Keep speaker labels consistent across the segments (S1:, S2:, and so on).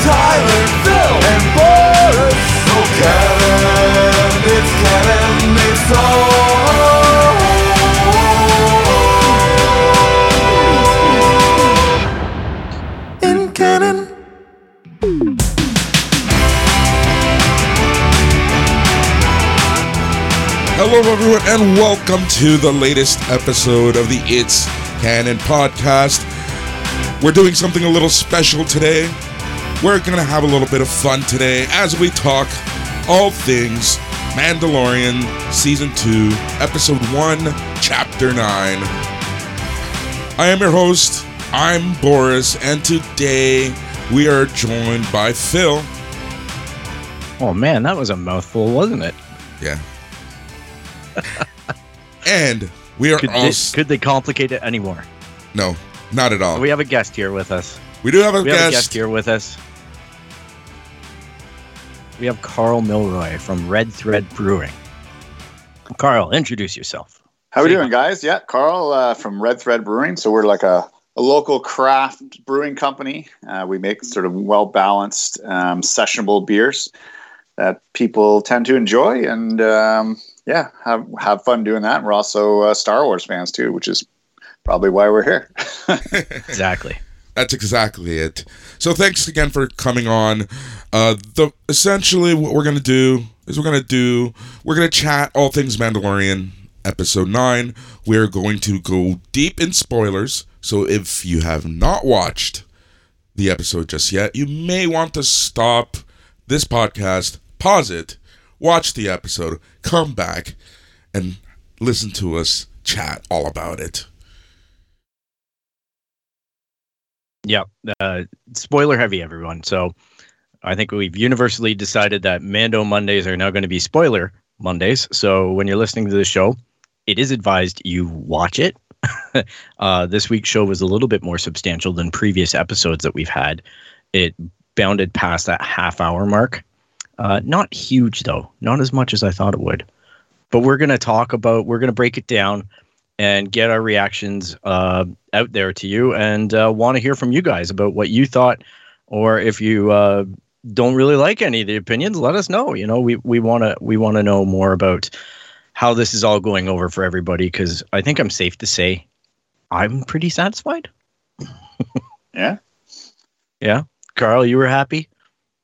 S1: Tyler, Phil, and Boris. Oh, Canon, it's Canon, it's all. In Canon.
S2: Hello, everyone, and welcome to the latest episode of the It's Canon podcast. We're doing something a little special today. We're going to have a little bit of fun today as we talk all things Mandalorian Season 2, Episode 1, Chapter 9. I am your host, I'm Boris, and today we are joined by Phil.
S3: Oh man, that was a mouthful, wasn't it?
S2: Yeah. and we are
S3: Could, they, could they complicate it anymore?
S2: No, not at all.
S3: We have a guest here with us.
S2: We do have a
S3: We
S2: guest.
S3: have a guest here with us. We have Carl Milroy from Red Thread Brewing. Carl, introduce yourself.
S4: How we
S3: Say
S4: doing, guys? Yeah, Carl uh, from Red Thread Brewing. So we're like a, a local craft brewing company. Uh, we make sort of well balanced, um, sessionable beers that people tend to enjoy, and um, yeah, have have fun doing that. We're also uh, Star Wars fans too, which is probably why we're here.
S3: Exactly.
S2: That's exactly it. So thanks again for coming on. Uh, the essentially what we're gonna do is we're gonna do we're gonna chat all things Mandalorian episode nine. We're going to go deep in spoilers. So if you have not watched the episode just yet, you may want to stop this podcast, pause it, watch the episode, come back, and listen to us chat all about it.
S3: Yep. Uh, spoiler heavy, everyone. So I think we've universally decided that Mando Mondays are now going to be spoiler Mondays. So when you're listening to the show, it is advised you watch it. uh, this week's show was a little bit more substantial than previous episodes that we've had. It bounded past that half hour mark. Uh, not huge, though, not as much as I thought it would. But we're going to talk about, we're going to break it down and get our reactions uh, out there to you and uh, want to hear from you guys about what you thought or if you uh, don't really like any of the opinions let us know you know we we want to we want to know more about how this is all going over for everybody because i think i'm safe to say i'm pretty satisfied.
S4: Yeah.
S3: yeah. Carl you were happy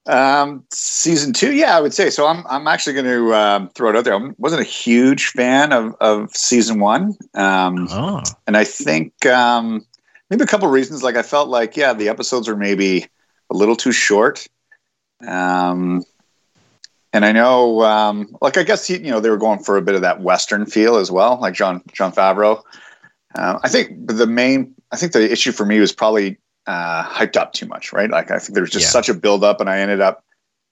S4: Um, season two, yeah, I would say so. I'm I'm actually going to um, throw it out there. I wasn't a huge fan of of season one. Um,
S3: oh
S4: and I think um, maybe a couple reasons. Like I felt like yeah, the episodes are maybe a little too short. Um, and I know, um, like I guess you know they were going for a bit of that Western feel as well, like Jon Jon Favreau. Uh, I think the main, I think the issue for me was probably uh, hyped up too much, right? Like I think there was just
S3: Yeah.
S4: such a build up, and I ended up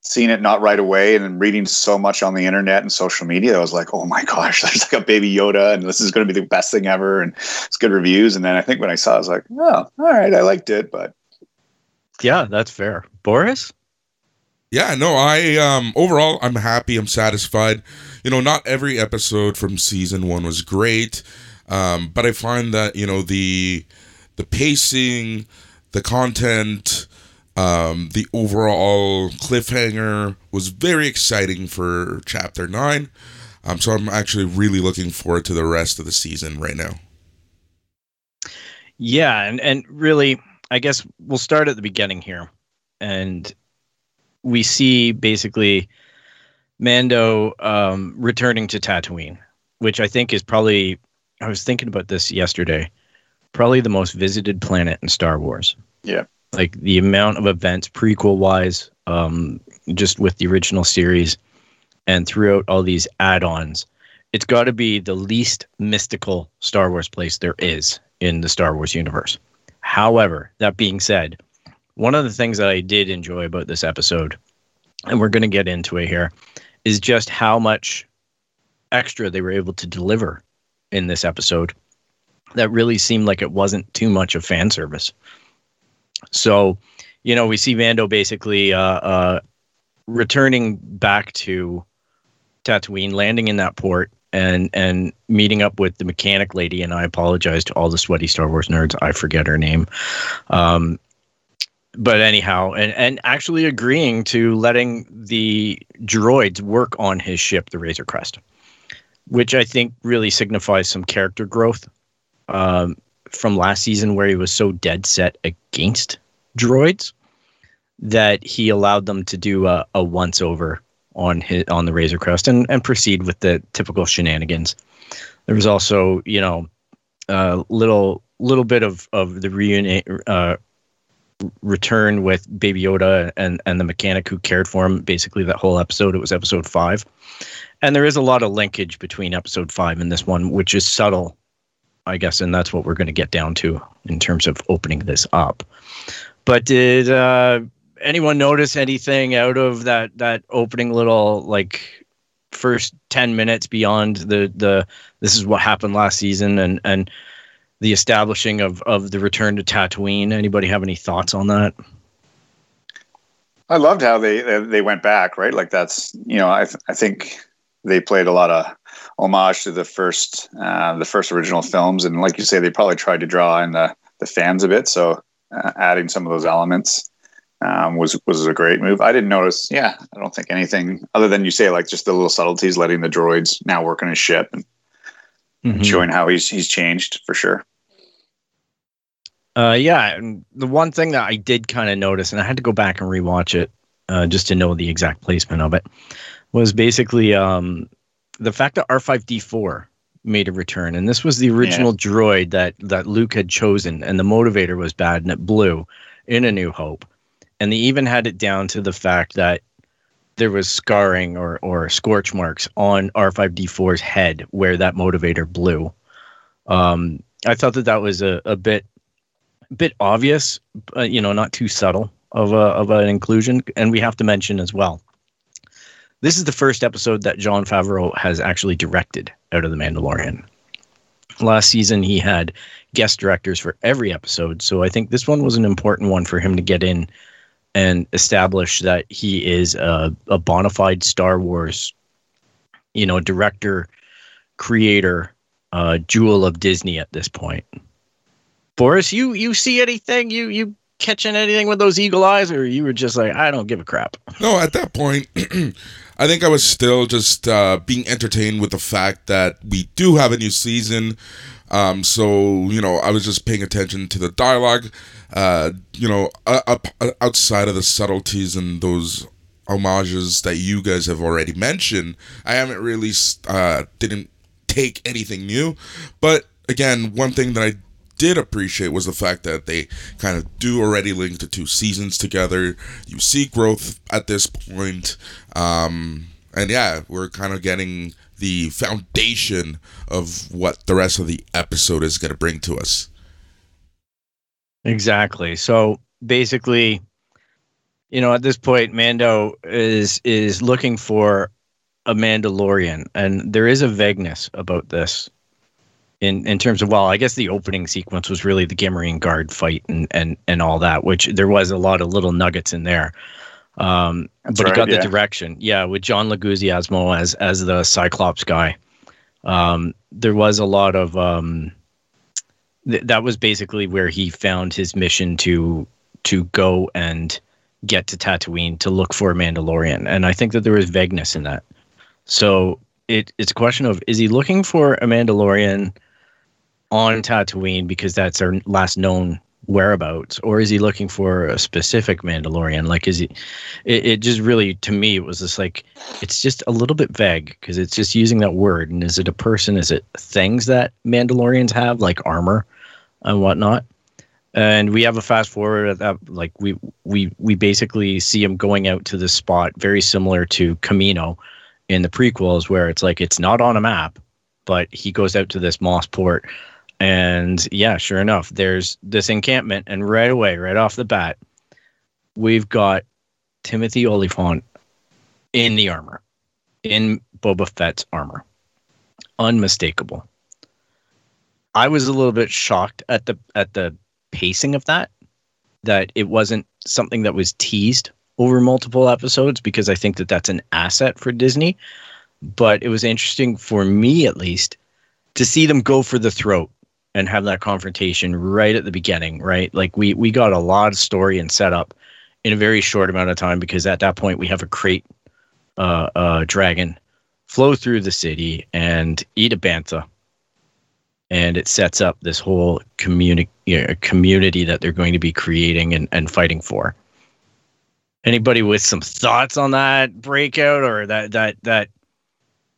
S4: seeing it not right away, and reading so much on the internet and social media. I was like, oh my gosh, there's like a baby Yoda, and this is going to be the best thing ever, and it's good reviews. And then I think when I saw, it, I was like, oh, all right, I liked it, but
S3: yeah that's fair boris
S2: Yeah, no, I um overall I'm happy, I'm satisfied. You know, not every episode from season 1 was great, um but I find that, you know, the the pacing, the content, um the overall cliffhanger was very exciting for chapter 9. Um so I'm actually really looking forward to the rest of the season right now.
S3: Yeah, and and really, I guess we'll start at the beginning here, and we see basically Mando um, returning to Tatooine, which I think is probably. I was thinking about this yesterday. Probably the most visited planet in Star Wars.
S4: Yeah.
S3: Like the amount of events prequel wise, um, just with the original series, and throughout all these add-ons, it's got to be the least mystical Star Wars place there is in the Star Wars universe. However, that being said, one of the things that I did enjoy about this episode, and we're going to get into it here, is just how much extra they were able to deliver in this episode that really seemed like it wasn't too much of fan service. So, you know, we see Mando basically uh, uh, returning back to Tatooine, landing in that port, and and meeting up with the mechanic lady. And I apologize to all the sweaty Star Wars nerds. I forget her name. Um, but anyhow, and and actually agreeing to letting the droids work on his ship, the Razor Crest, which I think really signifies some character growth um, from last season, where he was so dead set against droids that he allowed them to do a, a once over on his on the Razor Crest and and proceed with the typical shenanigans. There was also, you know, a little little bit of of the reunion uh, return with Baby Yoda and and the mechanic who cared for him. Basically, that whole episode. It was episode five, and there is a lot of linkage between episode five and this one, which is subtle, I guess, and that's what we're going to get down to in terms of opening this up. But did uh, anyone notice anything out of that that opening little like first 10 minutes beyond the the this is what happened last season and and the establishing of of the return to Tatooine. Anybody have any thoughts on that?
S4: I loved how they they went back, right? Like that's you know I th- I think they played a lot of homage to the first uh, the first original films, and like you say, they probably tried to draw in the the fans a bit. So uh, adding some of those elements um, was was a great move. I didn't notice. Yeah, I don't think anything other than you say like just the little subtleties, letting the droids now work on his ship and mm-hmm. showing how he's he's changed for sure.
S3: Uh, yeah, and the one thing that I did kind of notice, and I had to go back and rewatch it uh, just to know the exact placement of it, was basically um, the fact that R five D four made a return, and this was the original yeah. droid that that Luke had chosen, and the motivator was bad, and it blew in A New Hope, and they even had it down to the fact that there was scarring or or scorch marks on R5D4's head where that motivator blew. Um, I thought that that was a, a bit bit obvious, but you know, not too subtle of a of an inclusion. And we have to mention as well. This is the first episode that Jon Favreau has actually directed out of The Mandalorian. Last season, he had guest directors for every episode, so I think this one was an important one for him to get in and establish that he is a, a bona fide Star Wars, you know, director, creator, uh, jewel of Disney at this point. Boris, you you see anything? You you catching anything with those eagle eyes, or you were just like, I don't give a crap?
S2: No, at that point, I think I was still just uh, being entertained with the fact that we do have a new season. Um, so you know, I was just paying attention to the dialogue. Uh, you know, uh, outside of the subtleties and those homages that you guys have already mentioned, I haven't really uh, didn't take anything new. But again, one thing that I did appreciate was the fact that they kind of do already link the two seasons together. You see growth at this point. Um, and yeah, we're kind of getting the foundation of what the rest of the episode is going to bring to us.
S3: Exactly. So basically, you know, at this point, Mando is is looking for a Mandalorian, and there is a vagueness about this. In, in terms of well, I guess the opening sequence was really the Gamorrean guard fight and, and and all that, which there was a lot of little nuggets in there. Um, but right, it got yeah. the direction, yeah, with John Leguizamo as as the Cyclops guy. Um, there was a lot of um, th- that was basically where he found his mission to to go and get to Tatooine to look for a Mandalorian, and I think that there was vagueness in that. So it it's a question of is he looking for a Mandalorian on Tatooine because that's our last known whereabouts or is he looking for a specific mandalorian? Like is he it, it just really to me it was just like it's just a little bit vague because it's just using that word. And is it a person? Is it things that mandalorians have like armor and whatnot? And we have a fast forward at that like we we we basically see him going out to this spot very similar to Kamino in the prequels where it's like it's not on a map but he goes out to this moss port and yeah, sure enough, there's this encampment, and right away, right off the bat, we've got Timothy Olyphant in the armor, in Boba Fett's armor. Unmistakable. I was a little bit shocked at the at the pacing of that, that it wasn't something that was teased over multiple episodes because I think that that's an asset for Disney. But it was interesting for me, at least, to see them go for the throat and have that confrontation right at the beginning. Right, like we we got a lot of story and setup in a very short amount of time because at that point we have a krayt uh, uh, dragon flow through the city and eat a bantha. And it sets up this whole community you know, community that they're going to be creating and, and fighting for. Anybody with some thoughts on that breakout or that that that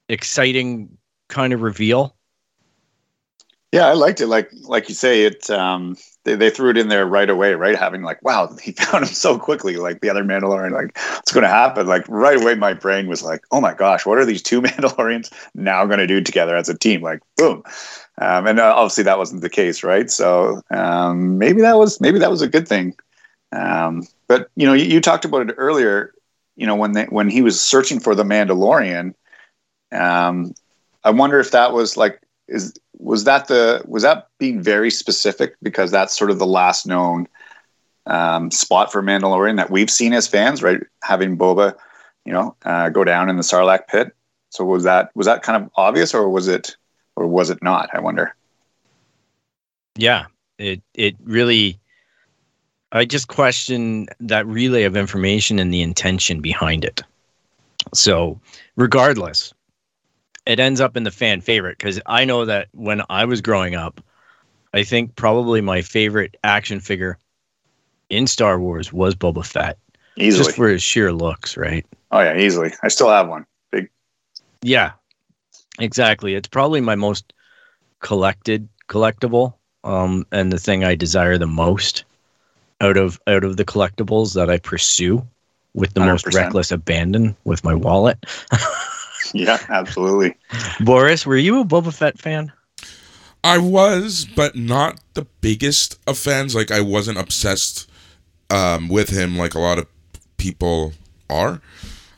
S3: exciting kind of reveal
S4: Yeah, I liked it. Like like you say, it um they, they threw it in there right away, right? Having like, wow, he found him so quickly, like the other Mandalorian, like what's gonna happen? Like right away my brain was like, oh my gosh, what are these two Mandalorians now gonna do together as a team? Like boom. Um, and uh, obviously that wasn't the case, right? So um, maybe that was maybe that was a good thing. Um, but you know, you, you talked about it earlier. You know, when they, when he was searching for the Mandalorian, um, I wonder if that was like is was that the was that being very specific because that's sort of the last known um, spot for Mandalorian that we've seen as fans, right? Having Boba, you know, uh, go down in the Sarlacc pit. So was that was that kind of obvious, or was it, or was it not? I wonder.
S3: yeah it it really i just question that relay of information and the intention behind it so regardless it ends up in the fan favorite because i know that when i was growing up i think probably my favorite action figure in star wars was boba fett
S4: Easily.
S3: just for his sheer looks right
S4: oh yeah, easily. I still have one. Big.
S3: Yeah, exactly. It's probably my most collected collectible, um, and the thing I desire the most out of out of the collectibles that I pursue with the most
S4: 100%.
S3: reckless abandon with my wallet.
S4: Yeah, absolutely.
S3: Boris, were you a Boba Fett fan?
S2: I was, but not the biggest of fans. Like I wasn't obsessed um, with him like a lot of people are.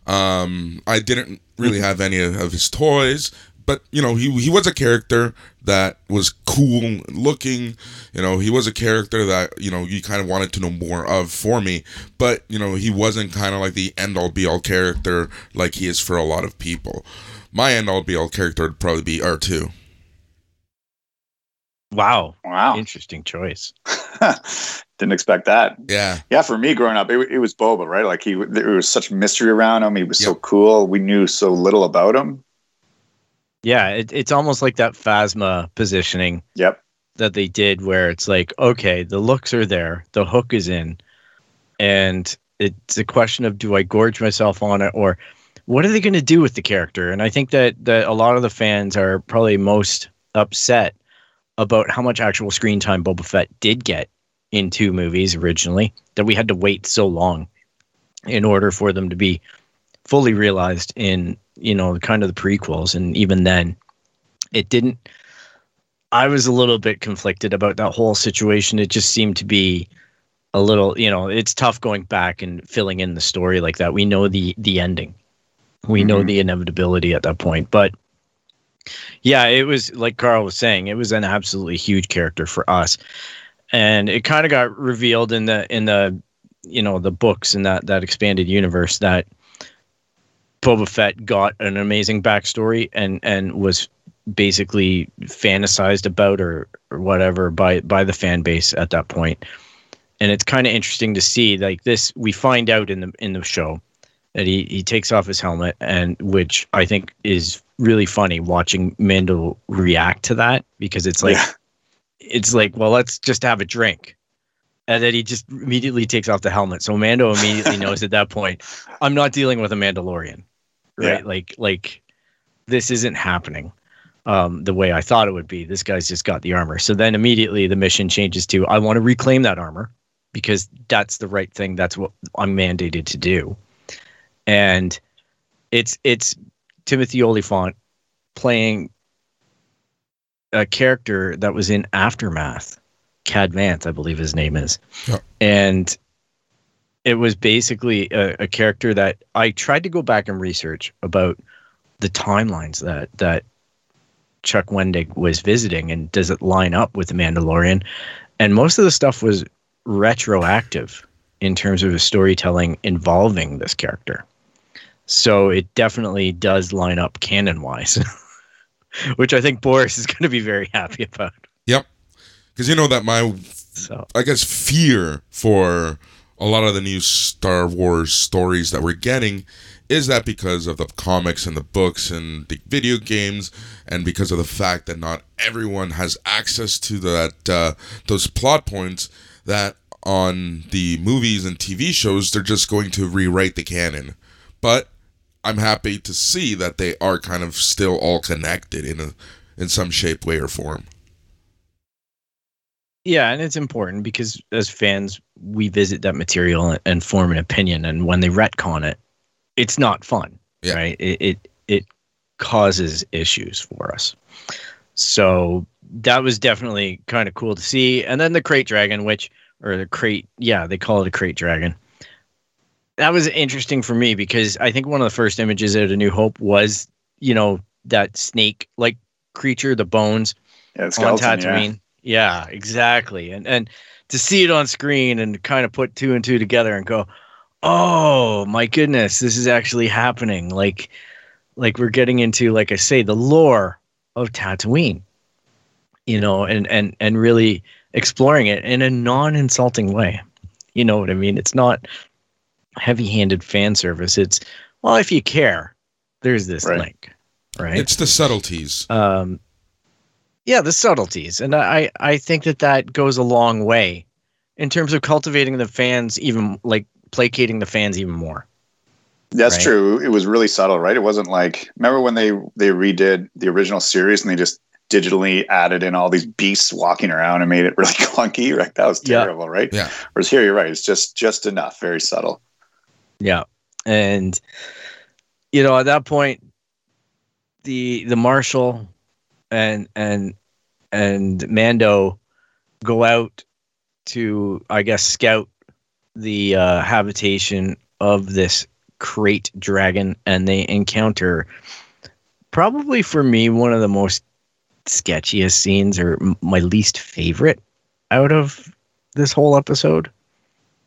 S2: Um, I didn't really have any of, of his toys, but you know, he he was a character that was cool looking. You know, he was a character that you know you kind of wanted to know more of for me. But you know, he wasn't kind of like the end all be all character like he is for a lot of people. My end all be all character would probably be R two.
S3: Wow,
S4: Wow.
S3: interesting choice.
S4: Didn't expect that.
S2: Yeah.
S4: Yeah, for me growing up, it, it was Boba, right? Like he, there was such mystery around him. He was so cool. We knew so little about him.
S3: Yeah, it, it's almost like that Phasma positioning
S4: Yep.
S3: that they did where it's like, okay, the looks are there, the hook is in, and it's a question of do I gorge myself on it or what are they going to do with the character? And I think that that a lot of the fans are probably most upset about how much actual screen time Boba Fett did get in two movies originally that we had to wait so long in order for them to be fully realized in you know kind of the prequels and even then it didn't I was a little bit conflicted about that whole situation. It just seemed to be a little, you know, it's tough going back and filling in the story like that. We know the the ending. We know
S4: Mhm.
S3: the inevitability at that point. But yeah, it was like Carl was saying, it was an absolutely huge character for us. And it kind of got revealed in the in the you know, the books in that that expanded universe that Boba Fett got an amazing backstory and and was basically fantasized about or, or whatever by by the fan base at that point. And it's kind of interesting to see like this we find out in the in the show that he he takes off his helmet and which I think is really funny watching Mando react to that because it's like
S4: Yeah.
S3: it's like well let's just have a drink. And then he just immediately takes off the helmet. So Mando immediately knows at that point, I'm not dealing with a Mandalorian. Right?
S4: Yeah.
S3: Like like this isn't happening um, the way I thought it would be. This guy's just got the armor. So then immediately the mission changes to I want to reclaim that armor because that's the right thing. That's what I'm mandated to do. And it's it's Timothy Olyphant playing a character that was in Aftermath, Cobb Vanth, I believe his name is.
S2: Yeah.
S3: And it was basically a, a character that I tried to go back and research about the timelines that that Chuck Wendig was visiting and does it line up with the Mandalorian? And most of the stuff was retroactive in terms of the storytelling involving this character. So it definitely does line up canon wise, which I think Boris is going to be very happy about.
S2: Yep. Because you know that my,
S3: So
S2: I guess, fear for a lot of the new Star Wars stories that we're getting is that because of the comics and the books and the video games, and because of the fact that not everyone has access to that uh, those plot points, that on the movies and TV shows they're just going to rewrite the canon. But I'm happy to see that they are kind of still all connected in a in some shape, way, or form.
S3: Yeah, and it's important because as fans, we visit that material and, and form an opinion, and when they retcon it, it's not fun,
S2: Yeah.
S3: right? It, it it causes issues for us. So that was definitely kind of cool to see. And then the krayt dragon, which or the krayt, yeah, they call it a krayt dragon. That was interesting for me because I think one of the first images out of New Hope was, you know, that snake like creature, the bones
S4: Yeah, the
S3: on
S4: skeleton, yeah.
S3: Tatooine. Yeah. exactly. And and to see it on screen and kind of put two and two together and go, oh my goodness, this is actually happening. Like, like we're getting into, like I say, the lore of Tatooine. You know, and and and really exploring it in a non-insulting way. You know what I mean? It's not heavy-handed fan service. It's well, if you care, there's this
S4: Right.
S3: link, right?
S2: It's the subtleties.
S3: um yeah the subtleties and i i think that that goes a long way in terms of cultivating the fans even like placating the fans even more
S4: That's
S3: Right.
S4: true. It was really subtle, right? It wasn't like remember when they they redid the original series and they just digitally added in all these beasts walking around and made it really clunky. Right? That was
S3: Yeah.
S4: terrible, right?
S2: Yeah.
S4: Whereas here, you're right. It's just just enough, very subtle.
S3: yeah and you know at that point the the marshal and and and mando go out to i guess scout the uh, habitation of this krayt dragon and they encounter probably for me one of the most sketchiest scenes or my least favorite out of this whole episode.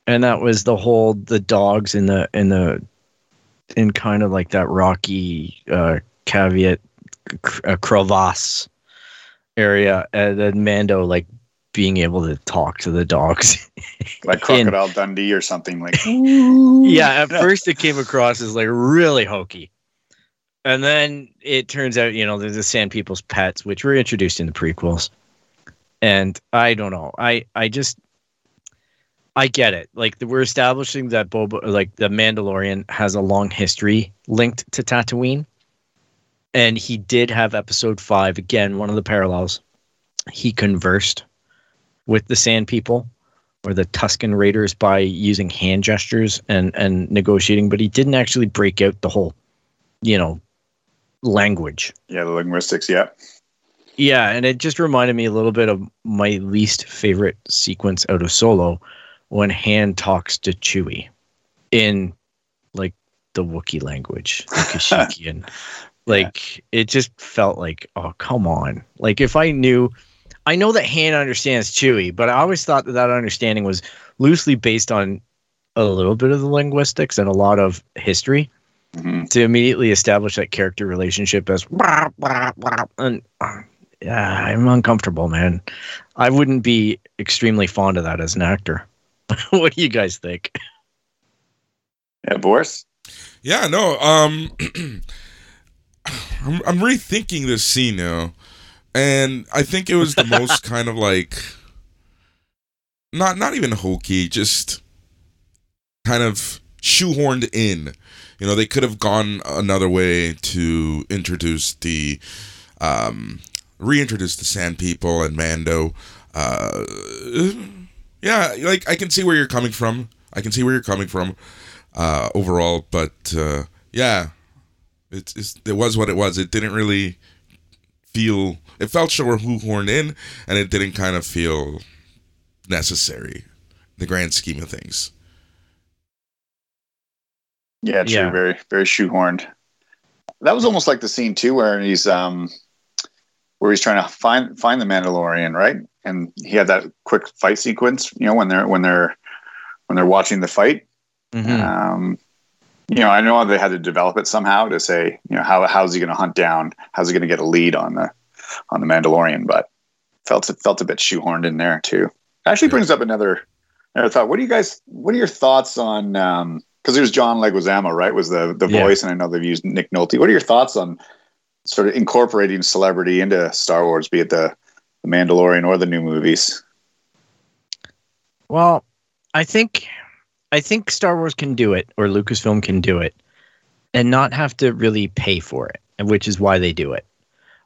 S3: And that was the whole the dogs in the in the in kind of like that rocky uh caveat c- uh, crevasse area and then mando like being able to talk to the dogs.
S4: Like
S3: In-
S4: Crocodile Dundee or something like
S3: yeah at first it came across as like really hokey. And then it turns out you know there's the sand people's pets which were introduced in the prequels. And i don't know. I i just i get it. Like we're establishing that boba like the mandalorian has a long history linked to tatooine and he did have episode five again one of the parallels he conversed with the sand people or the Tusken Raiders by using hand gestures and and negotiating, but he didn't actually break out the whole, you know, language.
S4: yeah, the linguistics. Yeah,
S3: Yeah, and it just reminded me a little bit of my least favorite sequence out of Solo when Han talks to Chewie in like the Wookiee language, the Kashyyykian. Like it just felt like, oh come on! Like if I knew, I know that Han understands Chewie, but I always thought that that understanding was loosely based on a little bit of the linguistics and a lot of history
S4: Mhm.
S3: to immediately establish that character relationship as "Wah, wah, wah," and uh, yeah, I'm uncomfortable, man. I wouldn't be extremely fond of that as an actor. what do you guys think?
S4: yeah, Boris.
S2: Yeah, no. Um, I'm I'm rethinking this scene now, and I think it was the most kind of like not not even hokey, just kind of shoehorned in. You know, they could have gone another way to introduce the um reintroduce the Sand People and Mando. Uh, yeah, like I can see where you're coming from. I can see where you're coming from uh, overall. But uh, yeah, it's, it's it was what it was. It didn't really feel. It felt shoehorned in, and it didn't kind of feel necessary. in The grand scheme of things.
S4: Yeah, true.
S3: Yeah.
S4: Very, very shoehorned. That was almost like the scene too, where he's um, where he's trying to find find the Mandalorian, right? And he had that quick fight sequence. You know, when they're when they're when they're watching the fight.
S3: Mhm.
S4: Um, you know, I know they had to develop it somehow to say, you know, how how's he going to hunt down? How's he going to get a lead on the on the Mandalorian? But felt felt a bit shoehorned in there too. Actually, brings up another another thought. What do you guys? What are your thoughts on? Um, because there's John Leguizamo, right? Was the the
S3: Yeah.
S4: voice, and I know they've used Nick Nolte. What are your thoughts on sort of incorporating celebrity into Star Wars, be it the the Mandalorian or the new movies?
S3: Well, I think I think Star Wars can do it, or Lucasfilm can do it, and not have to really pay for it, and which is why they do it.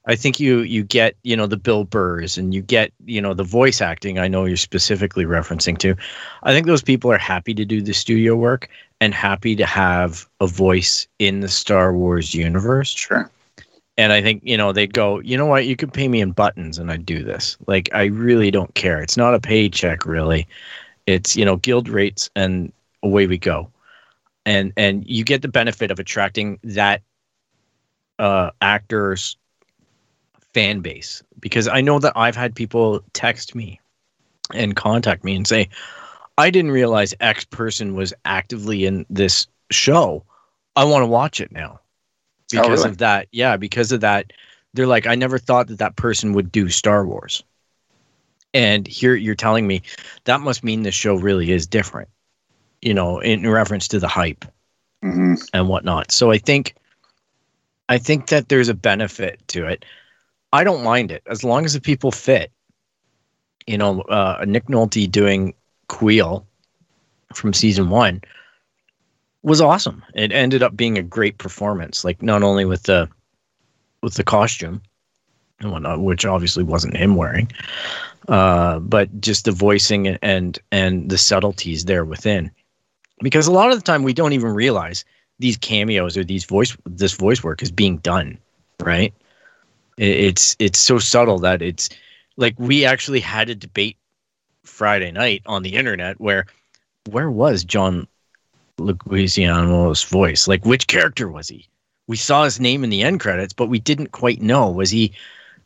S3: I think you you get you know the Bill Burrs and you get you know the voice acting. I know you're specifically referencing to. I think those people are happy to do the studio work and happy to have a voice in the Star Wars universe.
S4: Sure.
S3: And I think, you know, they'd go, you know what, you could pay me in buttons and I'd do this. Like, I really don't care. It's not a paycheck, really. It's, you know, guild rates and away we go. And and you get the benefit of attracting that uh actor's fan base. Because I know that I've had people text me and contact me and say, I didn't realize X person was actively in this show. I want to watch it now
S4: Oh,
S3: because
S4: really?
S3: of that. Yeah, because of that. They're like, I never thought that that person would do Star Wars. And here you're telling me that must mean the show really is different, you know, in reference to the hype
S4: hmm
S3: and whatnot. So I think, I think that there's a benefit to it. I don't mind it as long as the people fit. You know, uh, Nick Nolte doing Kuiil from season one was awesome. It ended up being a great performance. Like not only with the with the costume and whatnot, which obviously wasn't him wearing, uh, but just the voicing and and the subtleties there within. Because a lot of the time we don't even realize these cameos or these voice this voice work is being done, right? It's it's so subtle that it's like we actually had a debate Friday night on the internet where where was John Leguizamo's voice? Like which character was he? We saw his name in the end credits, but we didn't quite know. Was he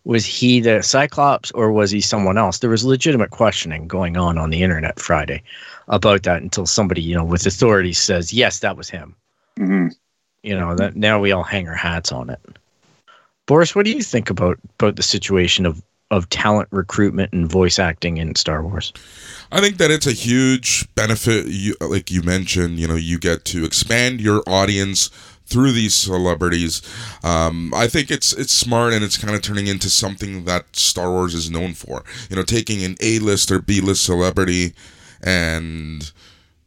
S3: was he the Cyclops or was he someone else? There was legitimate questioning going on on the internet Friday about that until somebody, you know, with authority says, "Yes, that was him."
S4: hmm
S3: You know, that now we all hang our hats on it. Boris, what do you think about about the situation of of talent recruitment and voice acting in Star Wars?
S2: I think that it's a huge benefit. You like you mentioned, you know, you get to expand your audience through these celebrities. Um, I think it's it's smart and it's kind of turning into something that Star Wars is known for. You know, taking an A list or B list celebrity and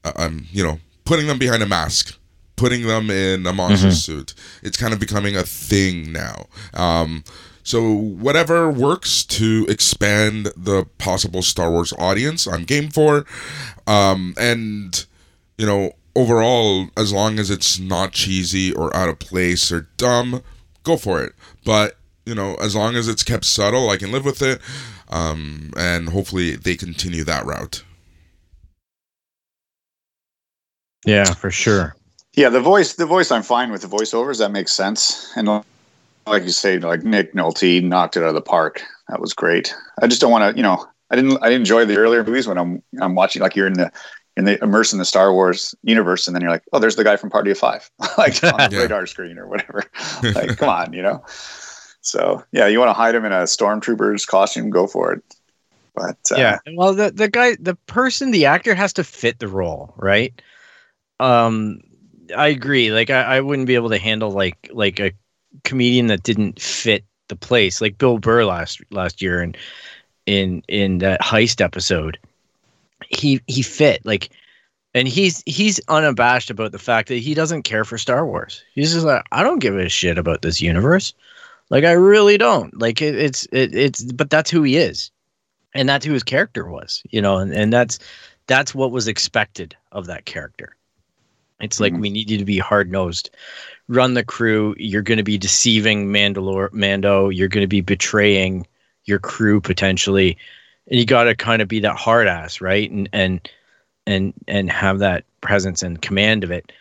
S2: uh, um, you know, putting them behind a mask. Putting them in a monster suit. It's kind of becoming a thing now. Um, so whatever works to expand the possible Star Wars audience, I'm game for. Um, and you know, overall, as long as it's not cheesy or out of place or dumb, go for it. But you know, as long as it's kept subtle, I can live with it. Um, and hopefully they continue that route.
S3: Yeah, for sure.
S4: Yeah, the voice, the voice, I'm fine with the voiceovers. That makes sense. And like you say, like Nick Nolte knocked it out of the park. That was great. I just don't want to, you know, I didn't, I didn't enjoy the earlier movies when I'm, I'm watching like you're in the, in the immersed in the Star Wars universe, and then you're like, oh, there's the guy from Party of Five, like on the
S2: Yeah.
S4: radar screen or whatever. like, come on, you know. So yeah, you want to hide him in a stormtrooper's costume, go for it. But uh,
S3: yeah. Well, the the guy, the person, the actor has to fit the role, right? Um, I agree. Like, I, I wouldn't be able to handle like like a comedian that didn't fit the place, like Bill Burr last last year and in in that heist episode. He he fit like, and he's he's unabashed about the fact that he doesn't care for Star Wars. He's just like, I don't give a shit about this universe. Like, I really don't. Like, it, it's it, it's, but that's who he is and that's who his character was you know and, and that's that's what was expected of that character it's like
S4: Mhm.
S3: we need you to be hard-nosed run the crew you're going to be deceiving mandalore mando you're going to be betraying your crew potentially and you got to kind of be that hard ass right? And and and and have that presence and command of it.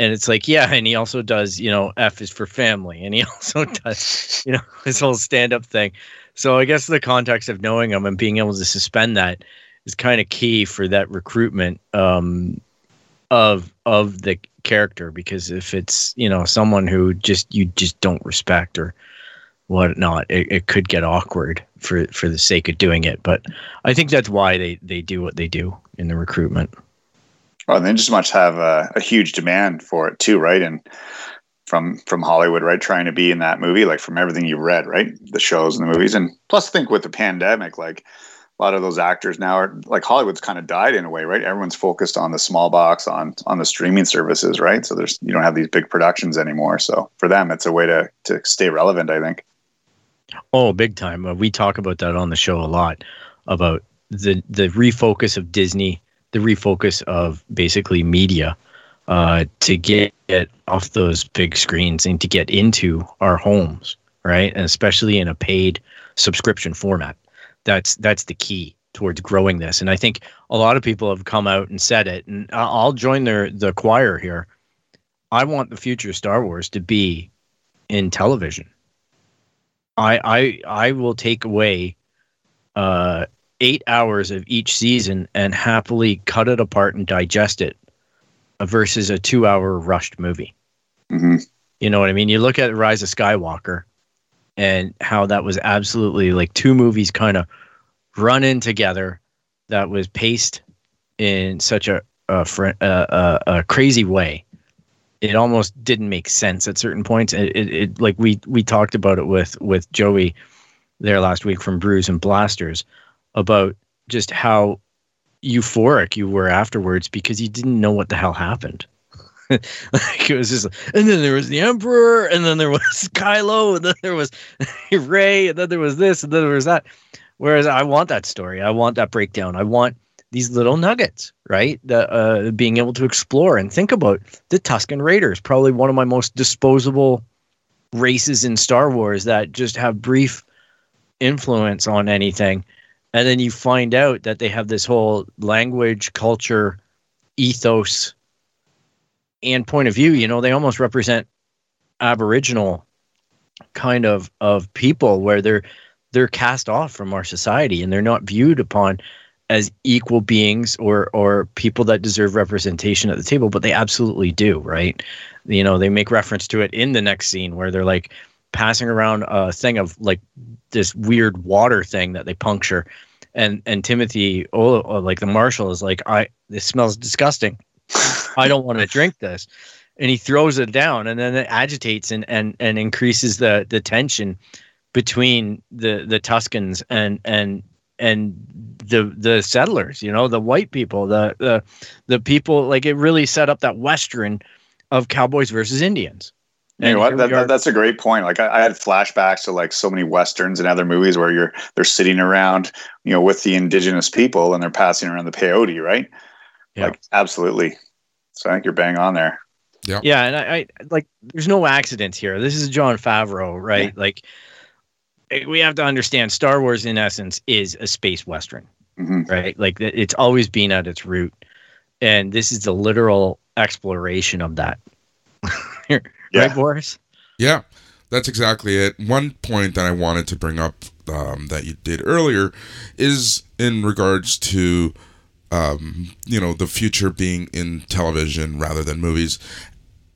S3: And it's like yeah and he also does you know f is for family and he also does you know his whole stand-up thing. So i guess the context of knowing him and being able to suspend that is kind of key for that recruitment um, of of the character. Because if it's you know someone who just you just don't respect or whatnot it, it could get awkward for for the sake of doing it but i think that's why they they do what they do in the recruitment
S4: well, they just must have a, a, huge demand for it too, right? And from from Hollywood, right, trying to be in that movie, like from everything you've read, right, the shows and the movies, and plus, think with the pandemic, like a lot of those actors now are like Hollywood's kind of died in a way, right? Everyone's focused on the small box, on on the streaming services, right? So there's you don't have these big productions anymore. So for them, it's a way to to stay relevant, I think.
S3: Oh, big time! Uh, we talk about that on the show a lot about the the refocus of Disney the refocus of basically media uh, to get off those big screens and to get into our homes, right? And especially in a paid subscription format. That's that's the key towards growing this. And I think a lot of people have come out and said it, and I'll join their the choir here. I want the future of Star Wars to be in television. I I I will take away uh, eight hours of each season and happily cut it apart and digest it versus a two hour rushed movie. Mm-hmm. You know what I mean? You look at Rise of Skywalker and how that was absolutely like two movies kind of run in together that was paced in such a, a, a, a crazy way. It almost didn't make sense at certain points. It, it, it like we we talked about it with with Joey there last week from Brews and Blasters about just how euphoric you were afterwards because you didn't know what the hell happened. like it was just, and then there was the Emperor, and then there was Kylo, and then there was Rey, and then there was this, and then there was that. Whereas I want that story, I want that breakdown, I want these little nuggets, right? The uh, being able to explore and think about the Tusken Raiders, probably one of my most disposable races in Star Wars that just have brief influence on anything and then you find out that they have this whole language, culture, ethos, and point of view. You know, they almost represent Aboriginal kind of of people where they're they're cast off from our society and they're not viewed upon as equal beings or or people that deserve representation at the table but they absolutely do right? You know they make reference to it in the next scene where they're like passing around a thing of like this weird water thing that they puncture. And and timothy oh, like the marshal is like i this smells disgusting. I don't want to drink this. And he throws it down and then it agitates and and and increases the the tension between the the tuskens and and and the the settlers you know the white people the the the people like it really set up that western of cowboys versus indians
S4: you know what? That, that, that's a great point. Like I, I, had flashbacks to like so many westerns and other movies where you're they're sitting around, you know, with the indigenous people and they're passing around the peyote, right? Yeah. Like absolutely. So I think you're bang on there.
S3: Yeah. Yeah, and I, I like there's no accidents here. This is Jon Favreau, right? Yeah. Like we have to understand Star Wars in essence is a space western, mm-hmm. right? Like it's always been at its root, and this is the literal exploration of that. yeah. right, Boris?
S2: Yeah, that's exactly it. One point that I wanted to bring up um, that you did earlier is in regards to um, you know the future being in television rather than movies,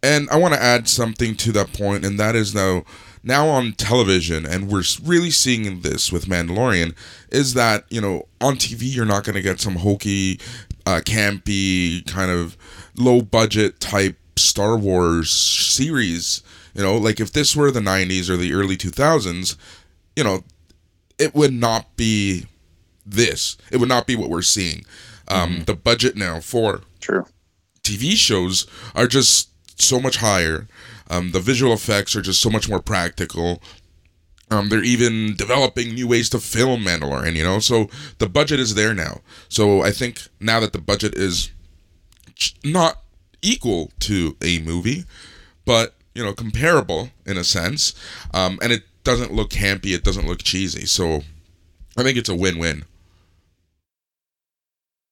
S2: and I want to add something to that point, and that is now now on television, and we're really seeing this with Mandalorian, is that you know on TV you're not going to get some hokey, uh, campy kind of low budget type Star Wars series. You know, like if this were the 90s or the early 2000s, you know, it would not be this. It would not be what we're seeing. Um, mm-hmm. The budget now for
S4: True.
S2: TV shows are just so much higher. Um, the visual effects are just so much more practical. Um, they're even developing new ways to film Mandalorian, you know? So the budget is there now. So I think now that the budget is not equal to a movie, but you know comparable in a sense. Um, and it doesn't look campy. It doesn't look cheesy. So I think it's a win-win.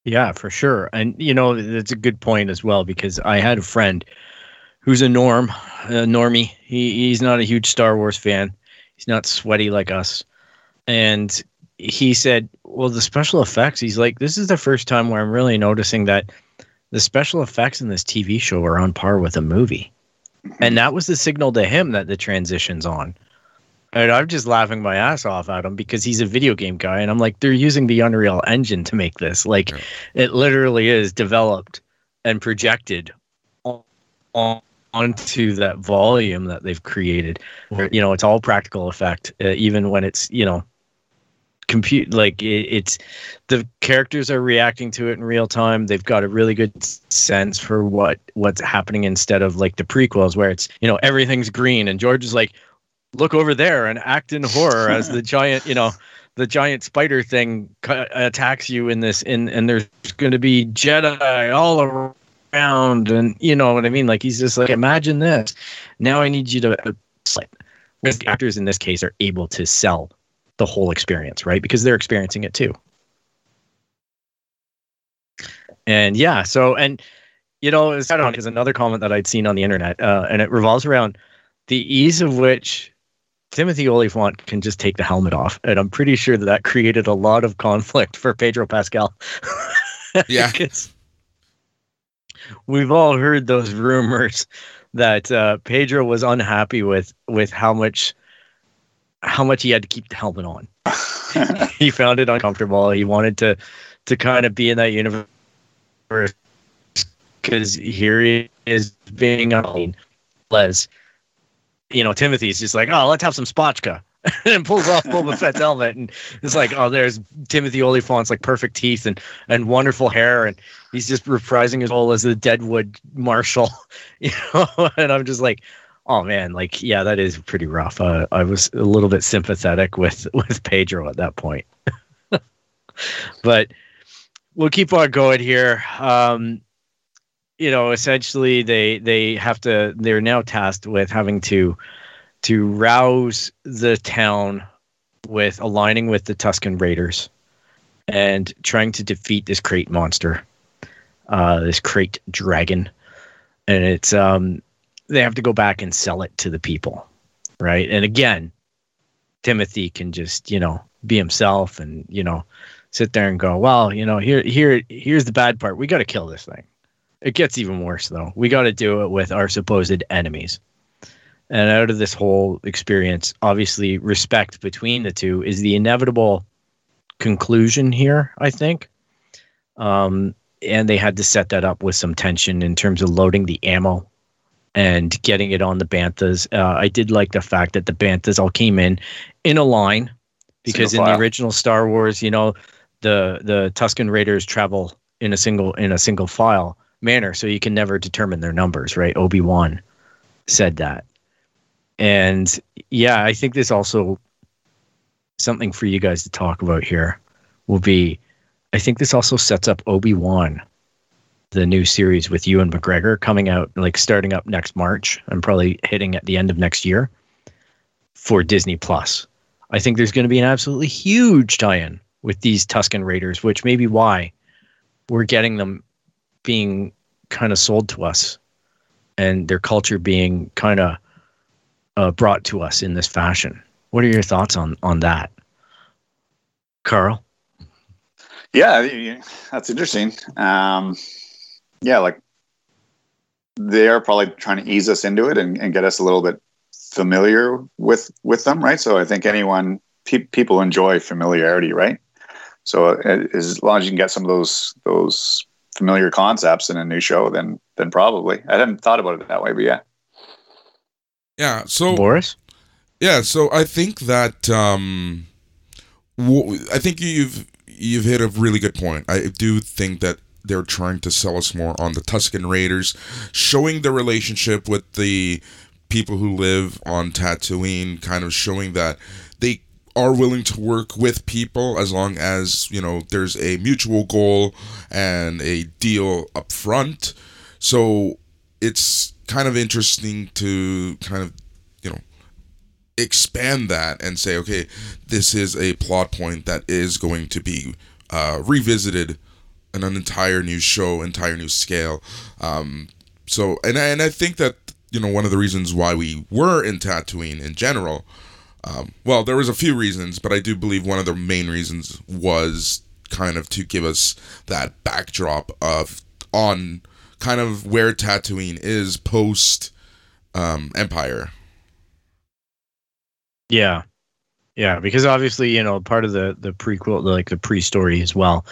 S3: Yeah, for sure. And you know, that's a good point as well because I had a friend who's a norm, a normie. He he's not a huge Star Wars fan. He's not sweaty like us, and he said, "Well, the special effects." He's like, "This is the first time where I'm really noticing that the special effects in this TV show are on par with a movie," and that was the signal to him that the transition's on. And I'm just laughing my ass off at him because he's a video game guy, and I'm like, they're using the Unreal Engine to make this. Like,
S2: Yeah.
S3: it literally is developed and projected on, on onto that volume that they've created. You know, it's all practical effect, uh, even when it's you know, compute like it, it's the characters are reacting to it in real time. They've got a really good sense for what what's happening instead of like the prequels where it's you know everything's green and George is like look over there and act in horror as the giant, you know, the giant spider thing attacks you in this, in and there's going to be Jedi all around, and you know what I mean. Like he's just like, imagine this. Now I need you to. uh, sell it." Whereas the actors in this case are able to sell the whole experience, right? Because they're experiencing it too. And yeah, so and you know, it's kind of is another comment that I'd seen on the internet, uh, and it revolves around the ease of which Timothy Olyphant can just take the helmet off, and I'm pretty sure that that created a lot of conflict for Pedro Pascal.
S2: Yeah.
S3: Because we've all heard those rumors that uh, Pedro was unhappy with with how much how much he had to keep the helmet on. he found it uncomfortable. He wanted to to kind of be in that universe because here he is being on Les. You know, Timothy's just like, oh, let's have some spotchka. and pulls off Boba Fett's helmet, and it's like, oh, there's Timothy Olyphant's like perfect teeth and and wonderful hair, and he's just reprising his role as the Deadwood Marshal, you know. And I'm just like, oh man, like yeah, that is pretty rough. Uh, I was a little bit sympathetic with with Pedro at that point, but we'll keep on going here. Um, you know, essentially, they they have to. They're now tasked with having to to rouse the town with aligning with the Tusken Raiders and trying to defeat this krayt monster, uh, this krayt dragon, and it's um they have to go back and sell it to the people, right? And again, Timothy can just you know be himself and you know sit there and go, well, you know, here here here's the bad part. We got to kill this thing. It gets even worse though. We got to do it with our supposed enemies. And out of this whole experience, obviously, respect between the two is the inevitable conclusion here, I think. Um, and they had to set that up with some tension in terms of loading the ammo and getting it on the banthas. Uh, I did like the fact that the banthas all came in in a line because in the original Star Wars, you know, the the Tusken Raiders travel in a single in a single file manner, so you can never determine their numbers, right? Obi Wan said that, and yeah, I think this also something for you guys to talk about here will be. I think this also sets up Obi Wan, the new series with Ewan McGregor coming out like starting up next March and probably hitting at the end of next year for Disney Plus. I think there's going to be an absolutely huge tie-in with these Tusken Raiders, which may be why we're getting them being kind of sold to us and their culture being kind of uh, brought to us in this fashion. What are your thoughts on on that, Carl?
S4: Yeah, that's interesting. Um, yeah, like they are probably trying to ease us into it and, and get us a little bit familiar with with them, right? So I think anyone pe- people enjoy familiarity, right? So uh, as long as you can get some of those those familiar concepts in a new show, then then probably. I hadn't thought about it that way, but yeah.
S2: Yeah. So
S3: Boris?
S2: Yeah, so I think that um, w- I think you've you've hit a really good point. I do think that they're trying to sell us more on the Tusken Raiders, showing the relationship with the people who live on Tatooine, kind of showing that they are willing to work with people as long as you know there's a mutual goal and a deal up front. So it's kind of interesting to kind of expand that and say, okay, this is a plot point that is going to be uh, revisited in an entire new show, entire new scale. Um, so, and I, and I think that you know one of the reasons why we were in Tatooine in general. Um, well, there was a few reasons, but I do believe one of the main reasons was kind of to give us that backdrop of on kind of where Tatooine is post um, Empire.
S3: Yeah, yeah, because obviously you know part of the the prequel, like the pre-story as well,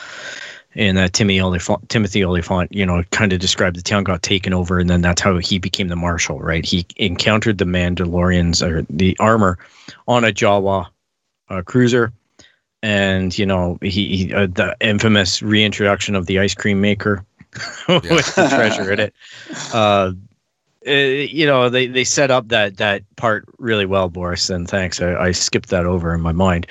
S3: and that Timothy Olyphant, Timothy Olyphant, you know, kind of described the town got taken over, and then that's how he became the marshal, right? He encountered the Mandalorians or the armor on a Jawa uh, cruiser, and you know he, he uh, the infamous reintroduction of the ice cream maker with the treasure in it. Uh, you know they, they set up that that part really well boris and thanks. I, I skipped that over in my mind.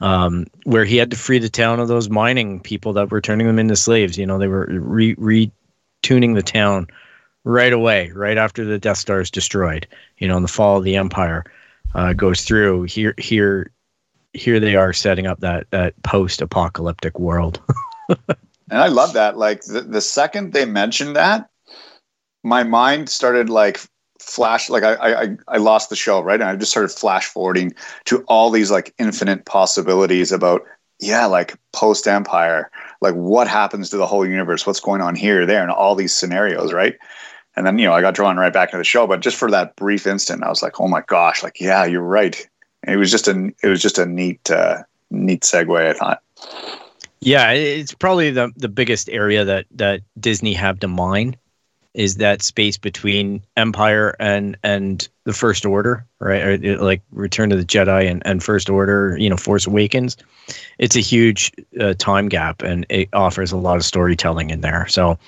S3: Um, where he had to free the town of those mining people that were turning them into slaves. You know they were re- retuning the town right away right after the death star is destroyed. You know in the fall of the empire uh, goes through. Here here here they are setting up that that post-apocalyptic world.
S4: And i love that. Like the, the second they mentioned that my mind started like flash like I, I i lost the show right? And i just started flash forwarding to all these like infinite possibilities about yeah like post empire like what happens to the whole universe? What's going on here there and all these scenarios right? And then you know i got drawn right back into the show but just for that brief instant i was like oh my gosh like yeah you're right. And it was just a it was just a neat uh neat segue i thought.
S3: Yeah it's probably the the biggest area that that disney have to mine is that space between Empire and and the First Order, right? Or like Return of the Jedi and, and First Order, you know, Force Awakens. It's a huge uh, time gap, and it offers a lot of storytelling in there. So,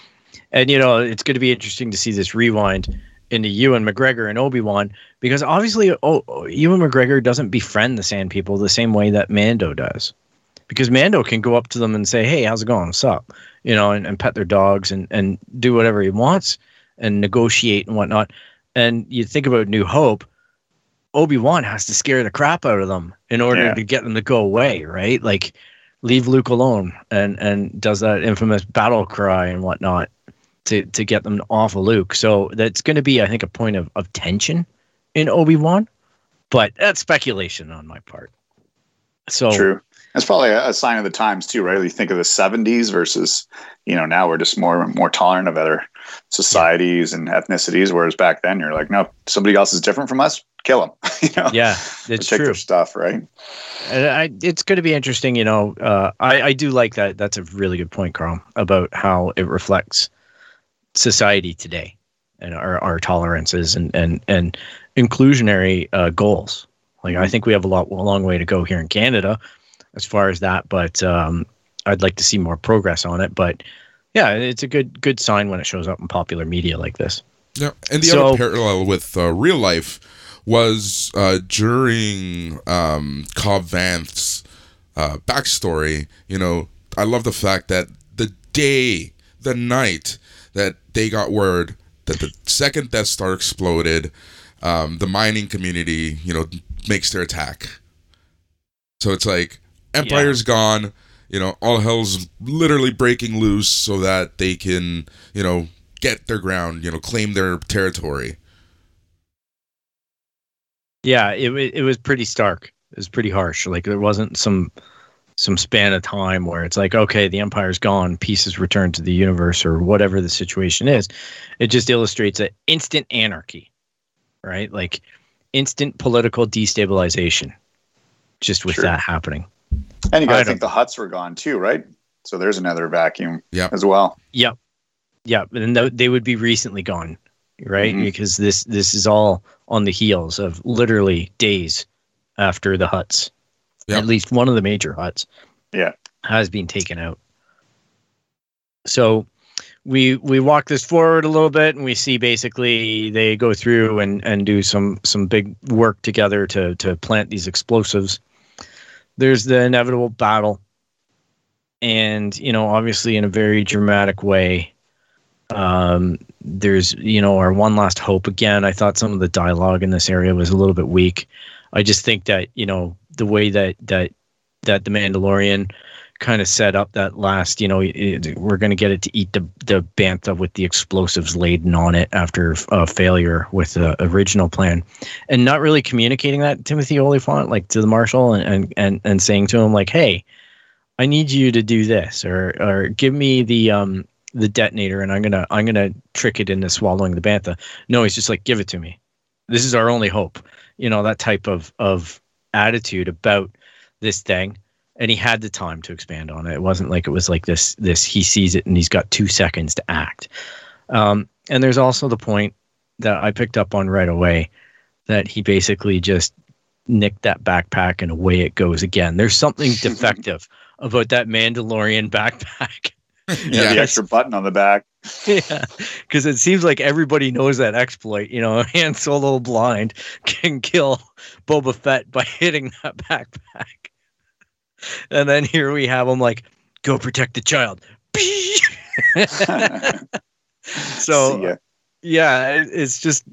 S3: and you know, it's going to be interesting to see this rewind into Ewan McGregor and Obi Wan because obviously, oh, Ewan McGregor doesn't befriend the Sand People the same way that Mando does. Because Mando can go up to them and say, "Hey, how's it going? What's up?" You know, and, and pet their dogs and, and do whatever he wants and negotiate and whatnot. And you think about New Hope, Obi Wan has to scare the crap out of them in order yeah. to get them to go away, right? Like leave Luke alone and and does that infamous battle cry and whatnot to to get them off of Luke. So that's going to be, I think, a point of of tension in Obi Wan, but that's speculation on my part. So
S4: true. That's probably a, sign of the times too, right? You think of the '70s versus, you know, now we're just more more tolerant of other societies and ethnicities. Whereas back then, you're like, no, somebody else is different from us, kill them. you know?
S3: Yeah, it's true.
S4: Stuff, right?
S3: And I, it's going to be interesting. You know, uh, I I do like that. That's a really good point, Carl, about how it reflects society today and our, our tolerances and and and inclusionary uh, goals. Like I mm-hmm. think we have a lot a long way to go here in Canada as far as that, but um, I'd like to see more progress on it. But yeah, it's a good good sign when it shows up in popular media like this.
S2: Yeah, and the so, other parallel with uh, real life was uh, during um, Cobb Vanth's uh, backstory. You know, I love the fact that the day, the night that they got word that the second Death Star exploded, um, the mining community, you know, makes their attack. So it's like Empire's yeah. gone. You know, all hell's literally breaking loose so that they can, you know, get their ground, you know, claim their territory.
S3: Yeah, it it was pretty stark. It was pretty harsh. Like there wasn't some some span of time where it's like, okay, the empire's gone, pieces returned to the universe, or whatever the situation is. It just illustrates an instant anarchy, right? Like instant political destabilization, just with sure. that happening.
S4: And you got to think the Hutts were gone too, right? So there's another vacuum yep. as well.
S3: Yep. Yep. And th- they would be recently gone, right? Mm-hmm. Because this this is all on the heels of literally days after the Hutts. Yep. At least one of the major Hutts.
S4: Yeah.
S3: Has been taken out. So we we walk this forward a little bit and we see basically they go through and and do some some big work together to to plant these explosives there's the inevitable battle. And you know obviously in a very dramatic way um, there's you know our one last hope. Again i thought some of the dialogue in this area was a little bit weak. I just think that you know the way that that that the mandalorian kind of set up that last, you know, it, we're going to get it to eat the the bantha with the explosives laden on it after uh, failure with the original plan, and not really communicating that Timothy Olyphant like to the marshal and and and, and saying to him like, hey, I need you to do this or or give me the um the detonator and I'm gonna I'm gonna trick it into swallowing the bantha. No, he's just like, give it to me. This is our only hope. You know that type of of attitude about this thing and he had the time to expand on it. It wasn't like it was like this. This he sees it and he's got two seconds to act. Um, and there's also the point that I picked up on right away that he basically just nicked that backpack and away it goes again. There's something defective about that Mandalorian backpack.
S4: yeah, the extra button on the back.
S3: yeah, because it seems like everybody knows that exploit. You know, Han Solo blind can kill Boba Fett by hitting that backpack and then here we have him like, go protect the child. so yeah, it, it's just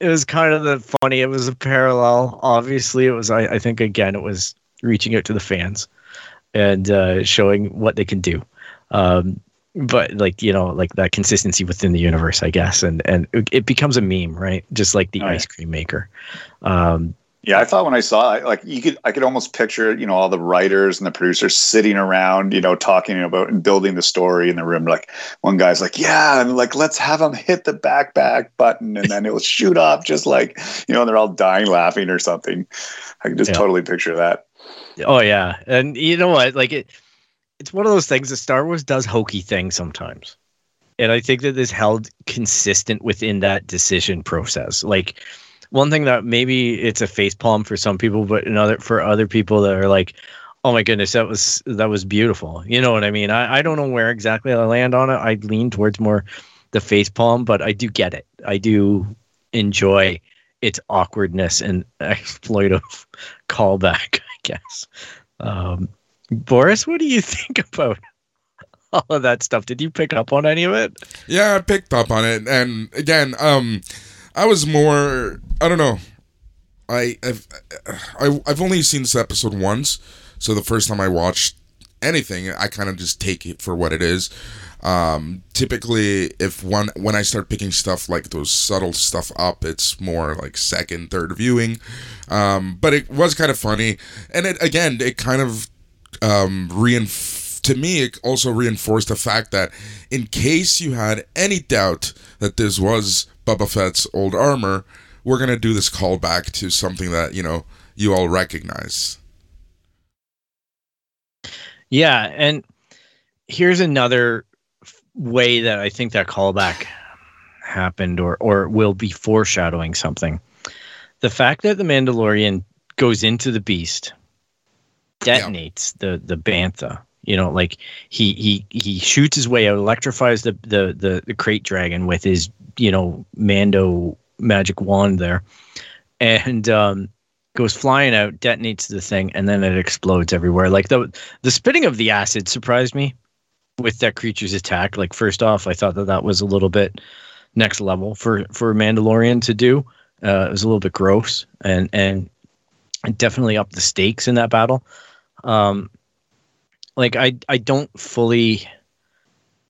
S3: it was kind of the funny. It was a parallel. Obviously, it was. I, I think again, it was reaching out to the fans and uh, showing what they can do. Um, but like you know, like that consistency within the universe, I guess, and and it becomes a meme, right? Just like the oh, ice cream maker. Um,
S4: yeah, I thought when I saw it, like you could, I could almost picture, you know, all the writers and the producers sitting around, you know, talking about and building the story in the room. Like one guy's like, "Yeah," and like let's have him hit the backpack button, and then it'll shoot off, just like you know, they're all dying laughing or something. I can just yeah. totally picture that.
S3: Oh yeah, and you know what? Like it, it's one of those things that Star Wars does hokey things sometimes, and I think that this held consistent within that decision process, like one thing that maybe it's a face palm for some people, but another for other people that are like, oh my goodness, that was that was beautiful. You know what I mean? I, I don't know where exactly I land on it. I lean towards more the face palm, but I do get it. I do enjoy its awkwardness and exploitive callback, I guess. Um, Boris, what do you think about all of that stuff? Did you pick up on any of it?
S2: Yeah, I picked up on it, and again, um, I was more I don't know. I I've I've only seen this episode once, so the first time I watched anything, I kind of just take it for what it is. Um, typically, if one when I start picking stuff like those subtle stuff up, it's more like second, third viewing. Um, but it was kind of funny, and it again, it kind of um, to me, it also reinforced the fact that in case you had any doubt that this was Boba Fett's old armor, we're gonna do this callback to something that you know you all recognize.
S3: Yeah, and here's another way that I think that callback happened or or will be foreshadowing something. The fact that the Mandalorian goes into the beast, detonates yeah. the the bantha. You know, like he he he shoots his way out, electrifies the the the, the krayt dragon with his you know Mando magic wand there, and um, goes flying out, detonates the thing, and then it explodes everywhere. Like the the spitting of the acid surprised me with that creature's attack. Like first off, I thought that that was a little bit next level for for Mandalorian to do. Uh, it was a little bit gross and and definitely up the stakes in that battle. Um, like I I don't fully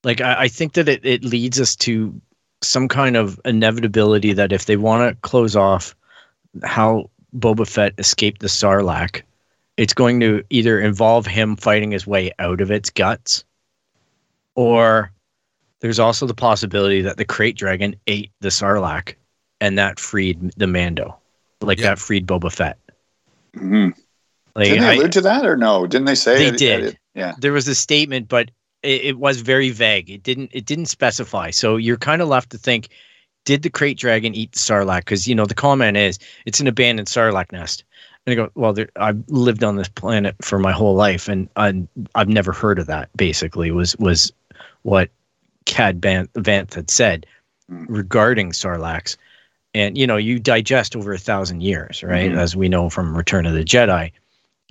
S3: like I, I think that it, it leads us to some kind of inevitability that if they want to close off how Boba Fett escaped the Sarlacc, it's going to either involve him fighting his way out of its guts, or there's also the possibility that the krayt dragon ate the Sarlacc, and that freed the Mando, like that freed Boba Fett.
S4: Mm-hmm. Like, Didn't they allude I, to that or no? Didn't they say
S3: they it, did?
S4: It,
S3: yeah, there was a statement, but it, it was very vague. It didn't it didn't specify. So you're kind of left to think, did the krayt dragon eat the sarlacc? Because you know the comment is it's an abandoned sarlacc nest. And I go, well, there, I've lived on this planet for my whole life, and I, I've never heard of that. Basically, was was what Cobb Vanth had said mm. regarding sarlaccs. And you know, you digest over a thousand years, right? Mm-hmm. As we know from Return of the Jedi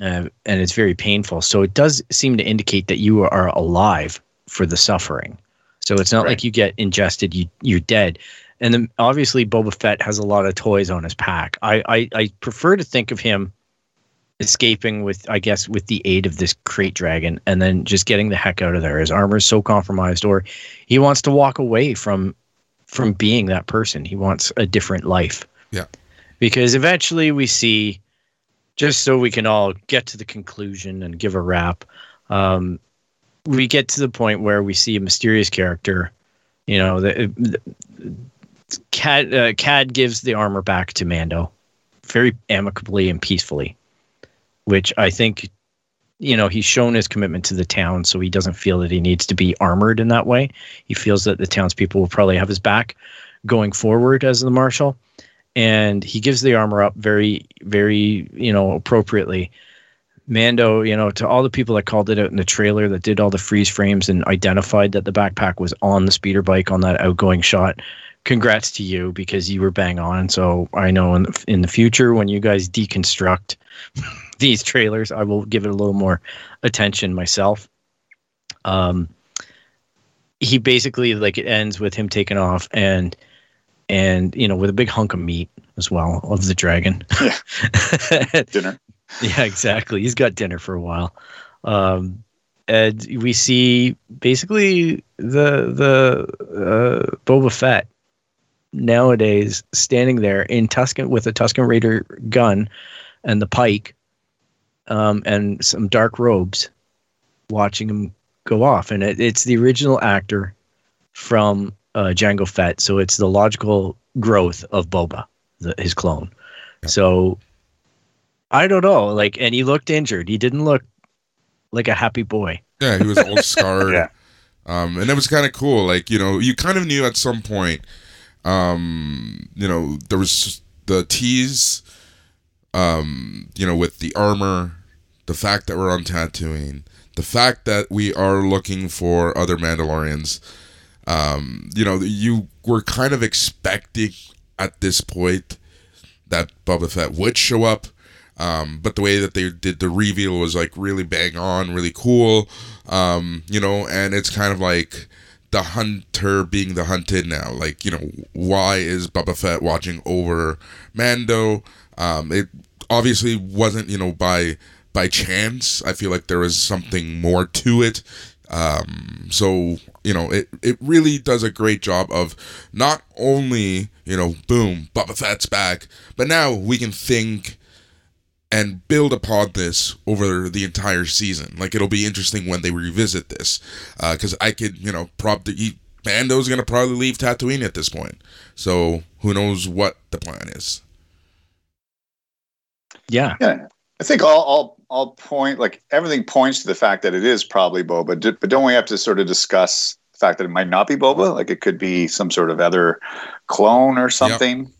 S3: uh, and it's very painful. So it does seem to indicate that you are alive for the suffering. So it's not right. like you get ingested, you you're dead. And then obviously Boba Fett has a lot of toys on his pack. I, I I prefer to think of him escaping with I guess with the aid of this krayt dragon and then just getting the heck out of there. His armor is so compromised or he wants to walk away from from being that person. He wants a different life.
S2: Yeah.
S3: Because eventually we see just so we can all get to the conclusion and give a wrap. Um, we get to the point where we see a mysterious character. You know, the, the Cobb uh, Cobb gives the armor back to Mando, very amicably and peacefully, which I think, you know, he's shown his commitment to the town, so he doesn't feel that he needs to be armored in that way. He feels that the townspeople will probably have his back going forward as the marshal, and he gives the armor up very, very, you know, appropriately. Mando, you know, to all the people that called it out in the trailer that did all the freeze frames and identified that the backpack was on the speeder bike on that outgoing shot, congrats to you because you were bang on. So I know in the, in the future when you guys deconstruct these trailers, I will give it a little more attention myself. Um, he basically like it ends with him taking off and and you know with a big hunk of meat as well of the dragon.
S4: Yeah. Dinner.
S3: Yeah, exactly. He's got dinner for a while. Um, and we see basically the the uh, Boba Fett nowadays standing there in Tusken with a Tusken Raider gun and the pike, um, and some dark robes, watching him go off. And it, it's the original actor from uh, Jango Fett, so it's the logical growth of Boba, the, his clone. So I don't know. Like, and he looked injured. He didn't look like a happy boy.
S2: Yeah, he was all scarred.
S4: Yeah.
S2: Um, and it was kind of cool. Like, you know, you kind of knew at some point, um, you know, there was the tease, um, you know, with the armor, the fact that we're on Tatooine, the fact that we are looking for other Mandalorians. Um, you know, you were kind of expecting at this point that Boba Fett would show up. Um, but the way that they did the reveal was like really bang on, really cool. Um, you know, and it's kind of like the hunter being the hunted now. Like, you know, why is Boba Fett watching over Mando? Um, it obviously wasn't, you know, by by chance. I feel like there was something more to it. Um, so you know, it it really does a great job of not only you know, boom, Boba Fett's back, but now we can think and build upon this over the entire season. Like it'll be interesting when they revisit this, uh, because I could, you know, probably Mando's gonna probably leave Tatooine at this point. So who knows what the plan is?
S3: Yeah.
S4: Yeah. I think all, all, all point, like everything points to the fact that it is probably Boba, D- but don't we have to sort of discuss the fact that it might not be Boba? Like it could be some sort of other clone or something.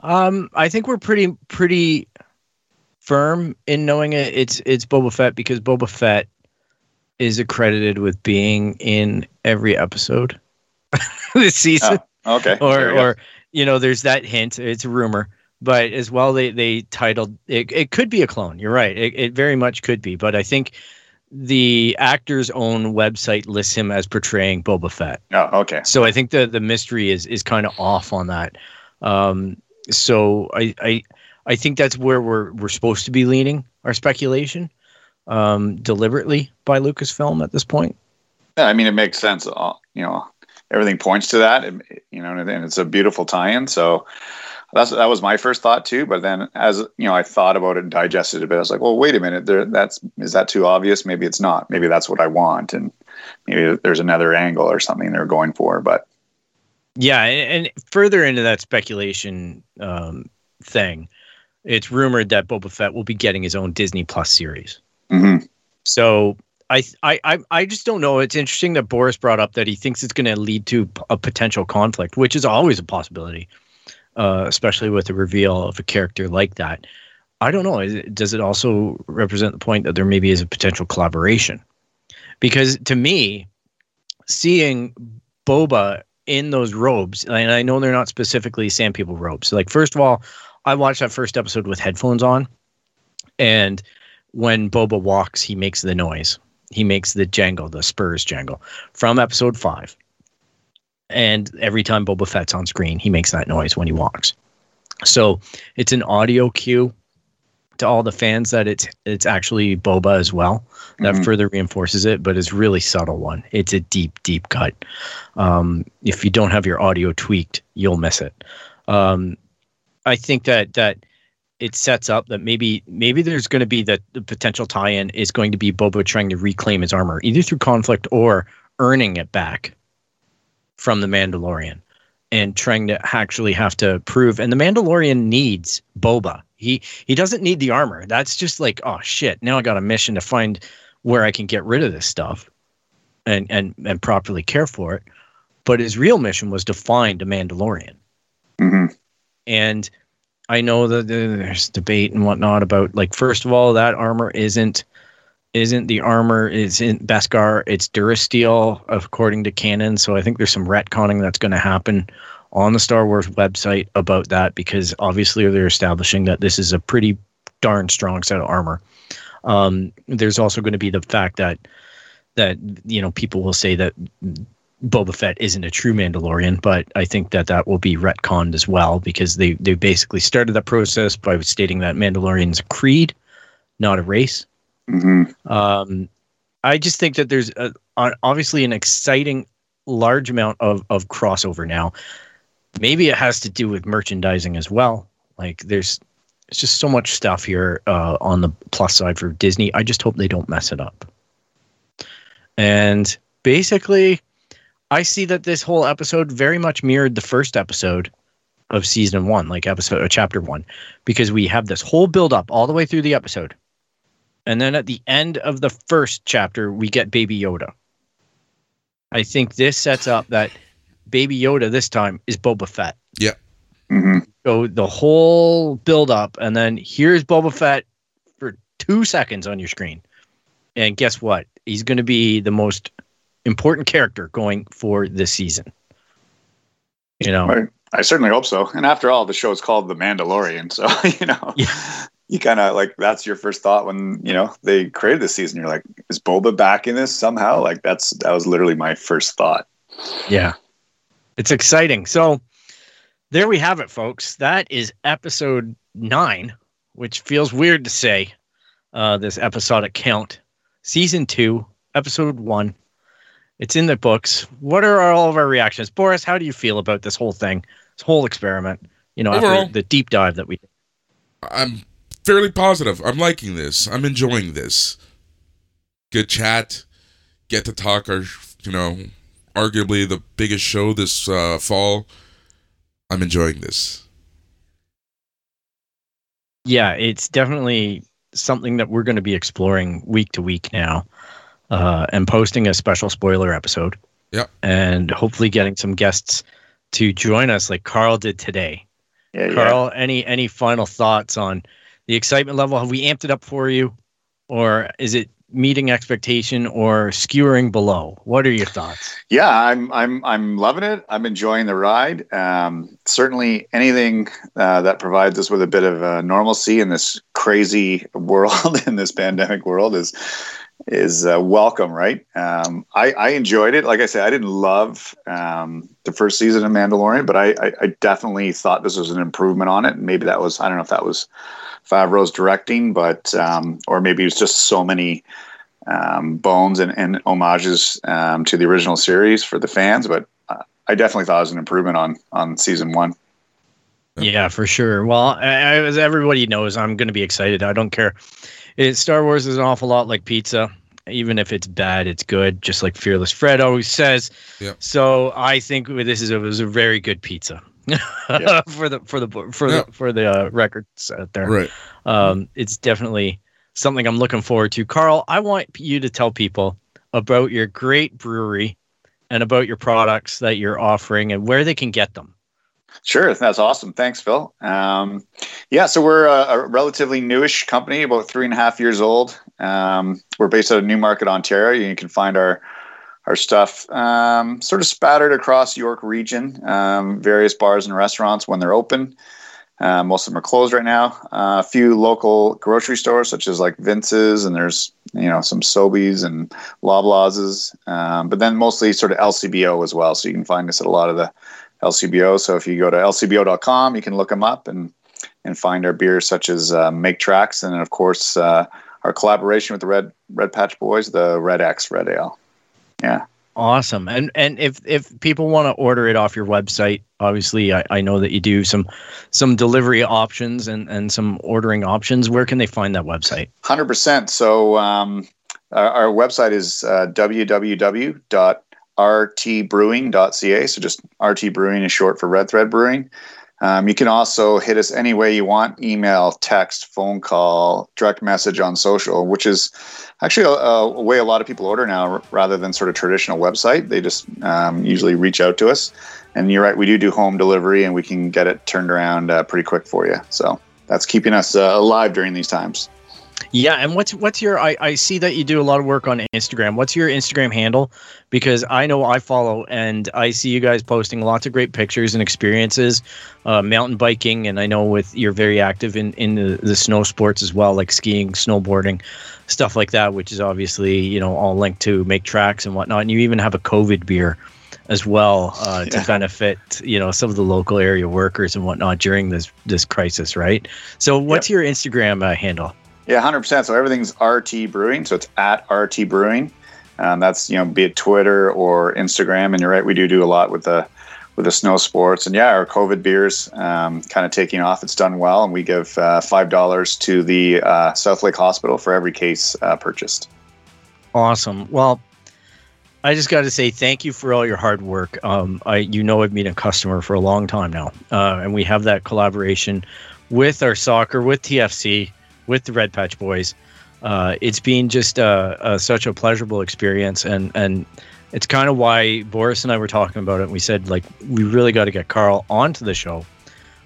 S3: Um, I think we're pretty pretty firm in knowing it. It's it's Boba Fett because Boba Fett is accredited with being in every episode this season.
S4: Oh, okay.
S3: or
S4: we go.
S3: or you know, there's that hint. It's a rumor, but as well, they they titled it. It could be a clone. You're right. It, it very much could be. But I think the actor's own website lists him as portraying Boba Fett.
S4: Oh, okay.
S3: So I think the the mystery is is kind of off on that. Um, so I, I I think that's where we're we're supposed to be leaning our speculation um, deliberately by Lucasfilm at this point.
S4: Yeah, I mean, it makes sense. Uh, You know, everything points to that. You know, and it's a beautiful tie-in. So that's that was my first thought too. But then, as you know, I thought about it and digested it a bit. I was like, well, wait a minute. There, that's is that too obvious? Maybe it's not. Maybe that's what I want, and maybe there's another angle or something they're going for. But
S3: Yeah, and, and further into that speculation um, thing, it's rumored that Boba Fett will be getting his own Disney Plus series.
S4: mhm.
S3: So I, I, I, I just don't know. It's interesting that Boris brought up that he thinks it's going to lead to a potential conflict, which is always a possibility, uh, especially with the reveal of a character like that. I don't know. Does it also represent the point that there maybe is a potential collaboration? Because to me, seeing Boba in those robes, and I know they're not specifically Sand People robes. Like, first of all, I watched that first episode with headphones on, and when Boba walks, he makes the noise. He makes the jangle, the spurs jangle from episode five. And every time Boba Fett's on screen, he makes that noise when he walks. So it's an audio cue to all the fans that it's it's actually boba as well that
S4: Mhm.
S3: further reinforces it but it's really subtle one it's a deep deep cut um, if you don't have your audio tweaked you'll miss it um, i think that that it sets up that maybe maybe there's going to be that the potential tie-in is going to be boba trying to reclaim his armor either through conflict or earning it back from the mandalorian. And trying to actually have to prove and the mandalorian needs boba. He he doesn't need the armor. That's just like oh shit now i got a mission to find where i can get rid of this stuff and and and properly care for it. But his real mission was to find a mandalorian.
S4: Hmm
S3: and I know that there's debate and whatnot about like first of all that armor isn't isn't the armor is in Beskar it's Durasteel according to canon so I think there's some retconning that's going to happen on the Star Wars website about that because obviously they're establishing that this is a pretty darn strong set of armor. Um, there's also going to be the fact that that you know people will say that Boba Fett isn't a true Mandalorian, but I think that that will be retconned as well because they they basically started that process by stating that Mandalorian's a creed, not a race.
S4: Hmm
S3: Um, I just think that there's a, obviously an exciting large amount of of crossover now. Maybe it has to do with merchandising as well. Like there's it's just so much stuff here uh, on the plus side for Disney. I just hope they don't mess it up. And basically, I see that this whole episode very much mirrored the first episode of season one, like episode or chapter one, because we have this whole build up all the way through the episode. And then at the end of the first chapter, we get Baby Yoda. I think this sets up that Baby Yoda this time is Boba Fett.
S4: hmm
S3: So the whole build up, and then here's Boba Fett for two seconds on your screen. And guess what? He's going to be the most important character going for this season. You know,
S4: I, I certainly hope so. And after all, the show is called The Mandalorian, so you know,
S3: Yeah.
S4: You kind of like that's your first thought when you know they created this season. You're like, is Boba back in this somehow? Like that's that was literally my first thought.
S3: Yeah. It's exciting. So there we have it, folks. That is episode nine, which feels weird to say, uh, this episodic count. Season two, episode one. It's in the books. What are all of our reactions? Boris, how do you feel about this whole thing, this whole experiment? You know,
S2: Overall-
S3: after the deep dive that we.
S2: I'm fairly positive. I'm liking this. I'm enjoying this. Good chat. Get to talk our, you know, arguably the biggest show this uh, fall. I'm enjoying this.
S3: Yeah, it's definitely something that we're going to be exploring week to week now, uh, and posting a special spoiler episode.
S2: Yeah,
S3: And hopefully getting some guests to join us, like Carl did today.
S4: Yeah, yeah.
S3: Carl, any any final thoughts on the excitement level? Have we amped it up for you, or is it meeting expectation or skewering below? What are your thoughts?
S4: Yeah, I'm I'm I'm loving it. I'm enjoying the ride. Um, certainly, anything uh, that provides us with a bit of uh, normalcy in this crazy world, in this pandemic world, is is uh, welcome. Right? Um, I, I enjoyed it. Like I said, I didn't love um, the first season of Mandalorian, but I, I, I definitely thought this was an improvement on it. Maybe that was I don't know if that was Favreau's directing, but um, or maybe it was just so many um, bones and, and homages um, to the original series for the fans. But uh, I definitely thought it was an improvement on on season one.
S3: Yeah, for sure. Well, as everybody knows, I'm going to be excited. I don't care. It, Star Wars is an awful lot like pizza. Even if it's bad, it's good. Just like Fearless Fred always says.
S2: Yep.
S3: So I think this is a, was a very good pizza
S4: Yeah.
S3: for the for the for
S2: Yeah.
S3: the for the uh, records out there.
S2: Right.
S3: Um, it's definitely something I'm looking forward to. Carl, I want you to tell people about your great brewery and about your products that you're offering and where they can get them.
S4: Sure, that's awesome. Thanks, Phil. Um, yeah, so we're a, a relatively newish company, about three and a half years old. Um, we're based out of Newmarket, Ontario. You can find our our stuff um, sort of spattered across York region, um, various bars and restaurants when they're open. Uh, most of them are closed right now. Uh, a few local grocery stores, such as like Vince's, and there's you know some Sobeys and Loblaws's, um, but then mostly sort of LCBO as well. So you can find us at a lot of the LCBO. So if you go to lcbo.com, you can look them up and and find our beers such as uh, Make Tracks and of course uh, our collaboration with the Red Red Patch Boys, the Red X Red Ale. Yeah.
S3: Awesome. And and if if people want to order it off your website, obviously I, I know that you do some some delivery options and, and some ordering options. Where can they find that website?
S4: Hundred percent. So um, our, our, website is uh, www.rtbrewing.ca. So just RT Brewing is short for Red Thread Brewing. Um, you can also hit us any way you want email, text, phone call, direct message on social, which is actually a, a way a lot of people order now rather than sort of traditional website. They just um, usually reach out to us. And you're right, we do do home delivery and we can get it turned around uh, pretty quick for you. So that's keeping us uh, alive during these times.
S3: Yeah, and what's what's your? I, I see that you do a lot of work on Instagram. What's your Instagram handle? Because I know I follow and I see you guys posting lots of great pictures and experiences, uh, mountain biking, and I know with you're very active in in the, the snow sports as well, like skiing, snowboarding, stuff like that, which is obviously you know all linked to make tracks and whatnot. And you even have a COVID beer as well uh, yeah. to benefit you know some of the local area workers and whatnot during this this crisis, right? So, what's yep. your Instagram uh, handle?
S4: Yeah, hundred percent. So everything's RT Brewing. So it's at RT Brewing. Um, that's you know be it Twitter or Instagram. And you're right, we do do a lot with the with the snow sports. And yeah, our COVID beers um, kind of taking off. It's done well, and we give uh, five dollars to the uh, South Lake Hospital for every case uh, purchased.
S3: Awesome. Well, I just got to say thank you for all your hard work. Um, I, you know, I've been a customer for a long time now, uh, and we have that collaboration with our soccer, with TFC with the Red Patch Boys. Uh, it's been just uh, uh, such a pleasurable experience, and and it's kind of why Boris and I were talking about it. We said like we really got to get Carl onto the show,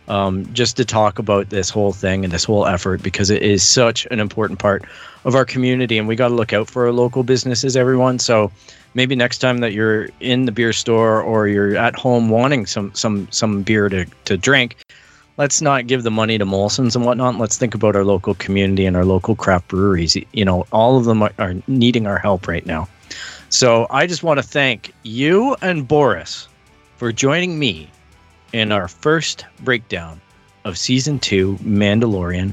S3: um, just to talk about this whole thing and this whole effort because it is such an important part of our community, and we got to look out for our local businesses, everyone. So maybe next time that you're in the beer store or you're at home wanting some some some beer to to drink let's not give the money to Molson's and whatnot. Let's think about our local community and our local craft breweries. You know, all of them are, are needing our help right now. So I just want to thank you and Boris for joining me in our first breakdown of season two, Mandalorian.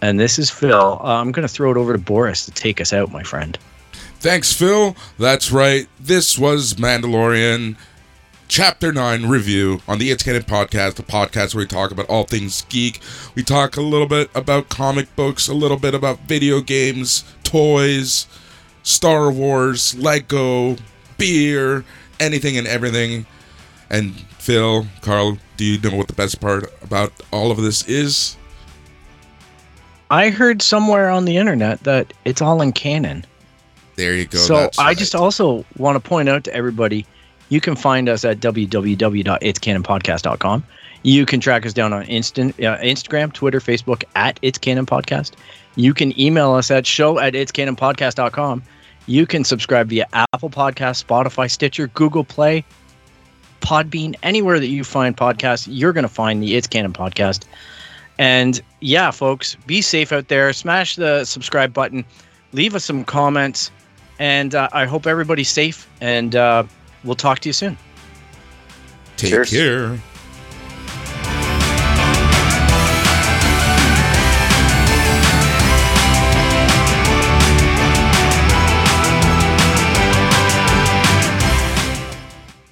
S3: And this is Phil. I'm going to throw it over to Boris to take us out, my friend.
S2: Thanks, Phil. That's right. This was Mandalorian Chapter 9 review on the It's Canon podcast, the podcast where we talk about all things geek. We talk a little bit about comic books, a little bit about video games, toys, Star Wars, Lego, beer, anything and everything. And Phil, Carl, do you know what the best part about all of this is?
S3: I heard somewhere on the internet that it's all in canon.
S2: There you go.
S3: So I right. just also want to point out to everybody you can find us at www.itscanonpodcast.com. You can track us down on Instant, uh, Instagram, Twitter, Facebook at It's Canon Podcast. You can email us at show at itscanonpodcast.com. You can subscribe via Apple Podcast, Spotify, Stitcher, Google Play, Podbean, anywhere that you find podcasts, you're going to find the It's Canon podcast. And yeah, folks, be safe out there. Smash the subscribe button. Leave us some comments. And uh, I hope everybody's safe. And uh, We'll talk to you soon.
S2: Take Cheers. care.